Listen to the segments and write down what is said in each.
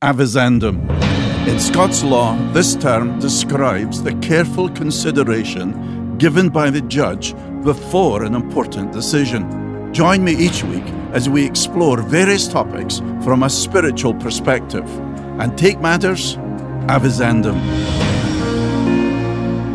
Avizandum. In Scots law, this term describes the careful consideration given by the judge before an important decision. Join me each week as we explore various topics from a spiritual perspective and take matters avizandum.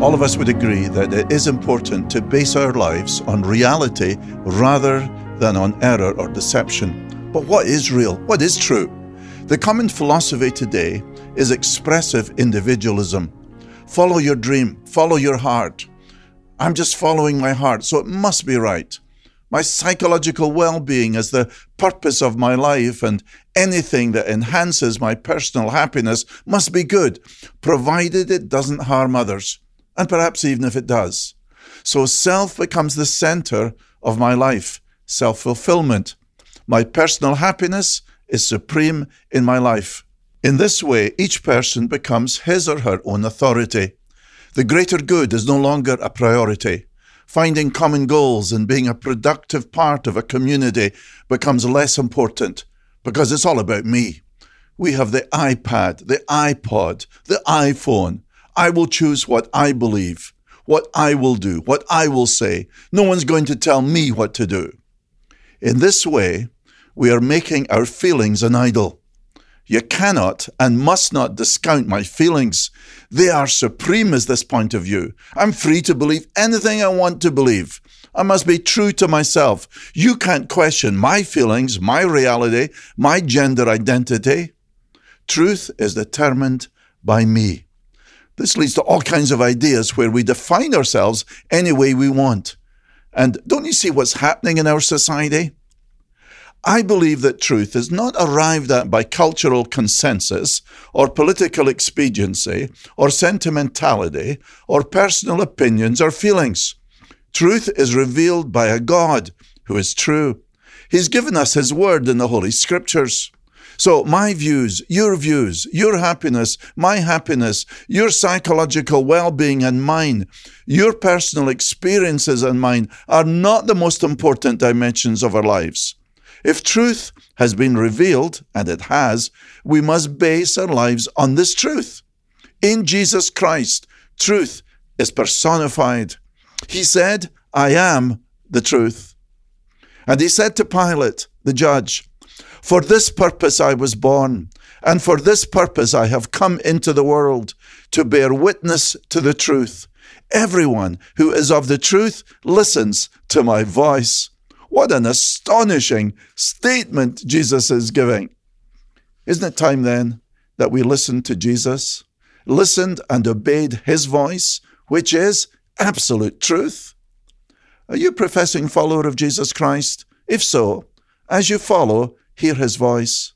All of us would agree that it is important to base our lives on reality rather than on error or deception. But what is real? What is true? The common philosophy today is expressive individualism. Follow your dream, follow your heart. I'm just following my heart, so it must be right. My psychological well being is the purpose of my life, and anything that enhances my personal happiness must be good, provided it doesn't harm others, and perhaps even if it does. So self becomes the center of my life, self fulfillment. My personal happiness is supreme in my life. In this way, each person becomes his or her own authority. The greater good is no longer a priority. Finding common goals and being a productive part of a community becomes less important because it's all about me. We have the iPad, the iPod, the iPhone. I will choose what I believe, what I will do, what I will say. No one's going to tell me what to do. In this way, we are making our feelings an idol. You cannot and must not discount my feelings. They are supreme as this point of view. I'm free to believe anything I want to believe. I must be true to myself. You can't question my feelings, my reality, my gender identity. Truth is determined by me. This leads to all kinds of ideas where we define ourselves any way we want. And don't you see what's happening in our society? I believe that truth is not arrived at by cultural consensus or political expediency or sentimentality or personal opinions or feelings. Truth is revealed by a God who is true. He's given us His word in the Holy Scriptures. So, my views, your views, your happiness, my happiness, your psychological well being and mine, your personal experiences and mine are not the most important dimensions of our lives. If truth has been revealed, and it has, we must base our lives on this truth. In Jesus Christ, truth is personified. He said, I am the truth. And he said to Pilate, the judge, For this purpose I was born, and for this purpose I have come into the world, to bear witness to the truth. Everyone who is of the truth listens to my voice. What an astonishing statement Jesus is giving. Isn't it time then that we listened to Jesus, listened and obeyed his voice, which is absolute truth? Are you a professing follower of Jesus Christ? If so, as you follow, hear his voice.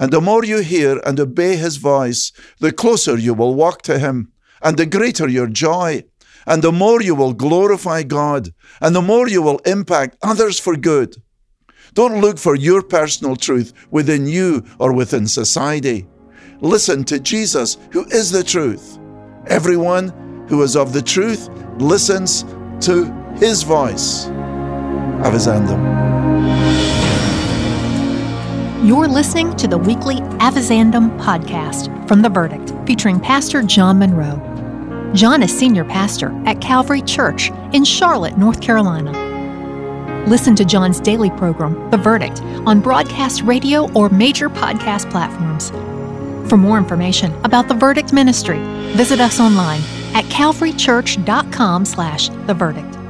And the more you hear and obey his voice, the closer you will walk to him, and the greater your joy and the more you will glorify God, and the more you will impact others for good. Don't look for your personal truth within you or within society. Listen to Jesus, who is the truth. Everyone who is of the truth listens to his voice. Avizandum. You're listening to the weekly Avizandum podcast from The Verdict, featuring Pastor John Munro. John is senior pastor at Calvary Church in Charlotte, North Carolina. Listen to John's daily program, The Verdict, on broadcast radio or major podcast platforms. For more information about The Verdict Ministry, visit us online at calvarychurch.com slash The Verdict.